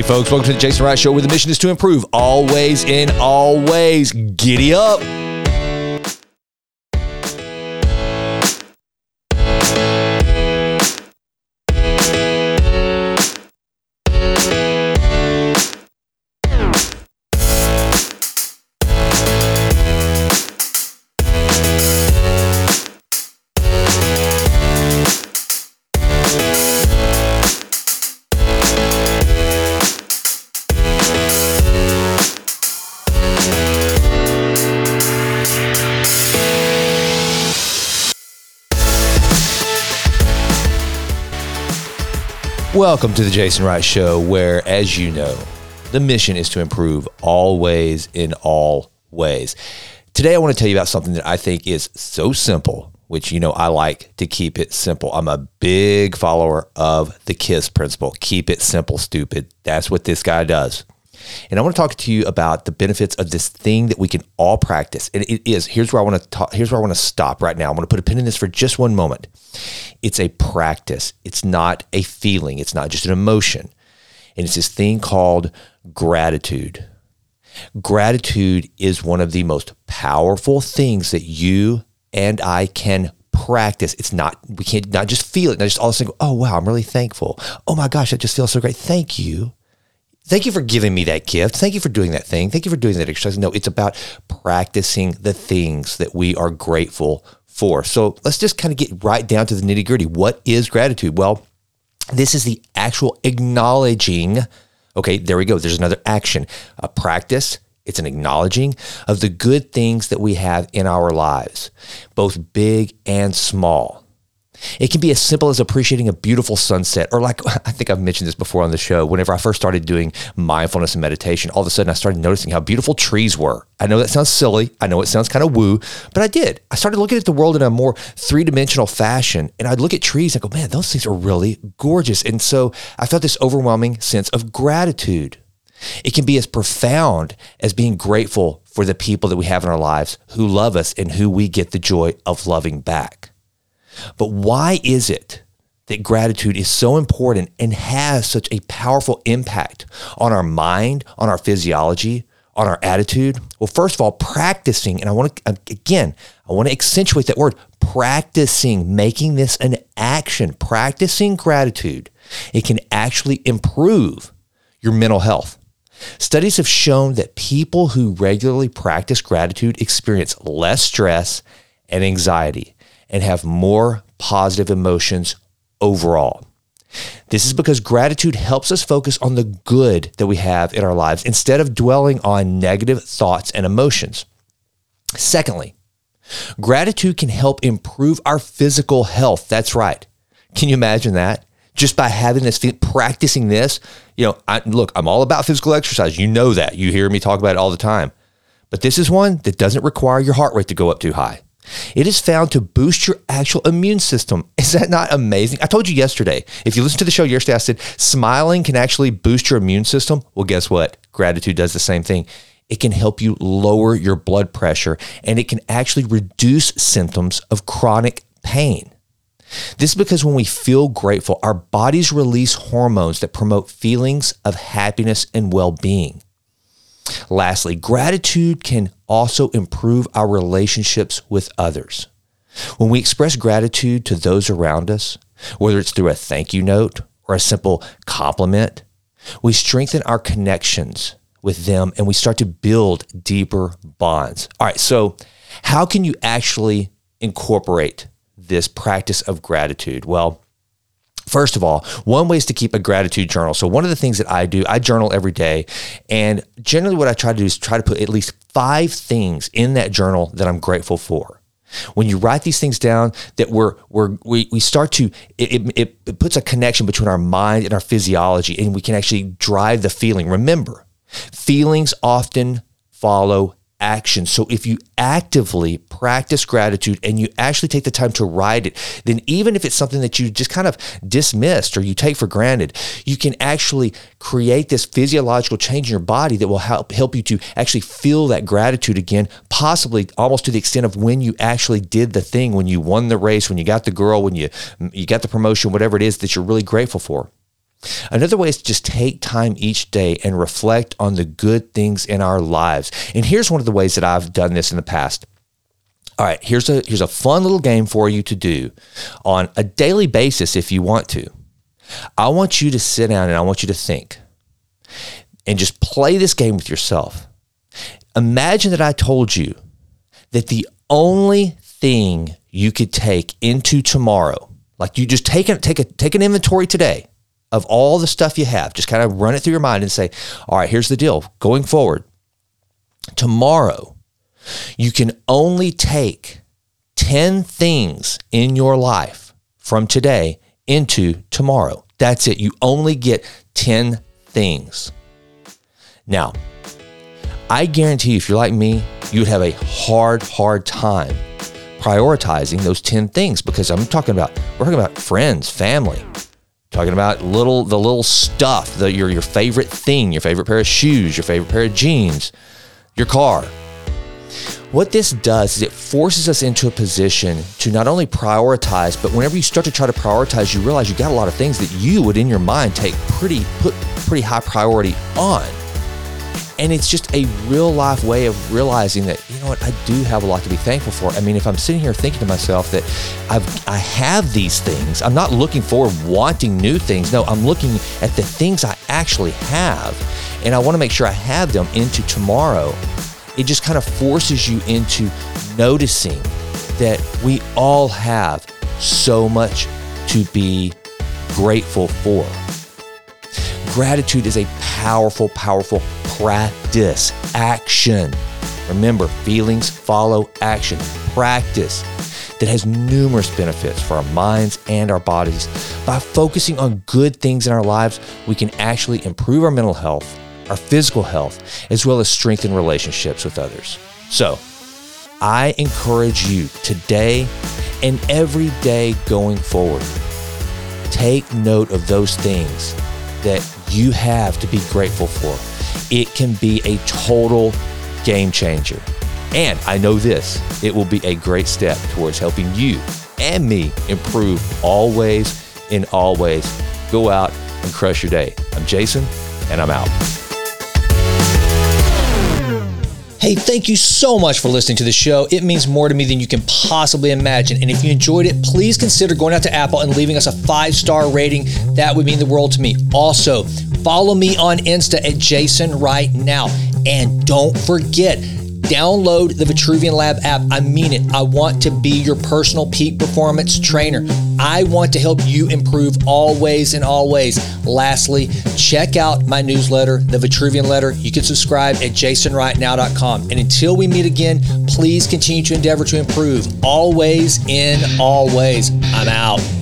Hey, folks, welcome to the Jason Wright Show, where the mission is to improve always in always. Giddy up. Welcome to the Jason Wright Show, where, as you know, the mission is to improve always in all ways. Today, I want to tell you about something that I think is so simple, which, you know, I like to keep it simple. I'm a big follower of the KISS principle keep it simple, stupid. That's what this guy does. And I want to talk to you about the benefits of this thing that we can all practice. And it is here's where I want to talk, here's where I want to stop right now. I'm going to put a pin in this for just one moment. It's a practice. It's not a feeling. It's not just an emotion. And it's this thing called gratitude. Gratitude is one of the most powerful things that you and I can practice. It's not, we can't not just feel it, not just all of a sudden go, oh, wow, I'm really thankful. Oh my gosh, that just feels so great. Thank you. Thank you for giving me that gift. Thank you for doing that thing. Thank you for doing that exercise. No, it's about practicing the things that we are grateful for. So let's just kind of get right down to the nitty gritty. What is gratitude? Well, this is the actual acknowledging. Okay, there we go. There's another action, a practice. It's an acknowledging of the good things that we have in our lives, both big and small. It can be as simple as appreciating a beautiful sunset, or like I think I've mentioned this before on the show. Whenever I first started doing mindfulness and meditation, all of a sudden I started noticing how beautiful trees were. I know that sounds silly. I know it sounds kind of woo, but I did. I started looking at the world in a more three dimensional fashion, and I'd look at trees and go, man, those things are really gorgeous. And so I felt this overwhelming sense of gratitude. It can be as profound as being grateful for the people that we have in our lives who love us and who we get the joy of loving back. But why is it that gratitude is so important and has such a powerful impact on our mind, on our physiology, on our attitude? Well, first of all, practicing, and I want to, again, I want to accentuate that word practicing, making this an action, practicing gratitude. It can actually improve your mental health. Studies have shown that people who regularly practice gratitude experience less stress and anxiety and have more positive emotions overall. This is because gratitude helps us focus on the good that we have in our lives instead of dwelling on negative thoughts and emotions. Secondly, gratitude can help improve our physical health. That's right. Can you imagine that? Just by having this, practicing this, you know, I, look, I'm all about physical exercise. You know that. You hear me talk about it all the time. But this is one that doesn't require your heart rate to go up too high. It is found to boost your actual immune system. Is that not amazing? I told you yesterday. If you listen to the show yesterday, I said smiling can actually boost your immune system. Well, guess what? Gratitude does the same thing. It can help you lower your blood pressure and it can actually reduce symptoms of chronic pain. This is because when we feel grateful, our bodies release hormones that promote feelings of happiness and well being. Lastly, gratitude can also improve our relationships with others. When we express gratitude to those around us, whether it's through a thank you note or a simple compliment, we strengthen our connections with them and we start to build deeper bonds. All right, so how can you actually incorporate this practice of gratitude? Well, First of all, one way is to keep a gratitude journal. So, one of the things that I do, I journal every day. And generally, what I try to do is try to put at least five things in that journal that I'm grateful for. When you write these things down, that we're, we're, we, we start to, it, it, it puts a connection between our mind and our physiology, and we can actually drive the feeling. Remember, feelings often follow action. So if you actively practice gratitude and you actually take the time to write it, then even if it's something that you just kind of dismissed or you take for granted, you can actually create this physiological change in your body that will help help you to actually feel that gratitude again, possibly almost to the extent of when you actually did the thing, when you won the race, when you got the girl, when you you got the promotion, whatever it is that you're really grateful for. Another way is to just take time each day and reflect on the good things in our lives. And here's one of the ways that I've done this in the past. All right, here's a here's a fun little game for you to do on a daily basis if you want to. I want you to sit down and I want you to think and just play this game with yourself. Imagine that I told you that the only thing you could take into tomorrow, like you just take, a, take, a, take an inventory today of all the stuff you have, just kind of run it through your mind and say, all right, here's the deal going forward. Tomorrow, you can only take 10 things in your life from today into tomorrow. That's it. You only get 10 things. Now, I guarantee you, if you're like me, you'd have a hard, hard time prioritizing those 10 things because I'm talking about, we're talking about friends, family, talking about little, the little stuff, the, your, your favorite thing, your favorite pair of shoes, your favorite pair of jeans, your car. What this does is it forces us into a position to not only prioritize, but whenever you start to try to prioritize, you realize you got a lot of things that you would in your mind take pretty, put pretty high priority on. And it's just a real life way of realizing that, you know what, I do have a lot to be thankful for. I mean, if I'm sitting here thinking to myself that I've, I have these things, I'm not looking for wanting new things. No, I'm looking at the things I actually have. And I want to make sure I have them into tomorrow. It just kind of forces you into noticing that we all have so much to be grateful for. Gratitude is a powerful, powerful practice, action. Remember, feelings follow action, practice that has numerous benefits for our minds and our bodies. By focusing on good things in our lives, we can actually improve our mental health, our physical health, as well as strengthen relationships with others. So, I encourage you today and every day going forward, take note of those things that you have to be grateful for. It can be a total game changer. And I know this, it will be a great step towards helping you and me improve always in always. Go out and crush your day. I'm Jason, and I'm out. Hey, thank you so much for listening to the show. It means more to me than you can possibly imagine. And if you enjoyed it, please consider going out to Apple and leaving us a five star rating. That would mean the world to me. Also, follow me on Insta at Jason right now. And don't forget, Download the Vitruvian Lab app. I mean it. I want to be your personal peak performance trainer. I want to help you improve always and always. Lastly, check out my newsletter, the Vitruvian Letter. You can subscribe at jasonwrightnow.com. And until we meet again, please continue to endeavor to improve always in always. I'm out.